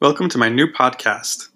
Welcome to my new podcast.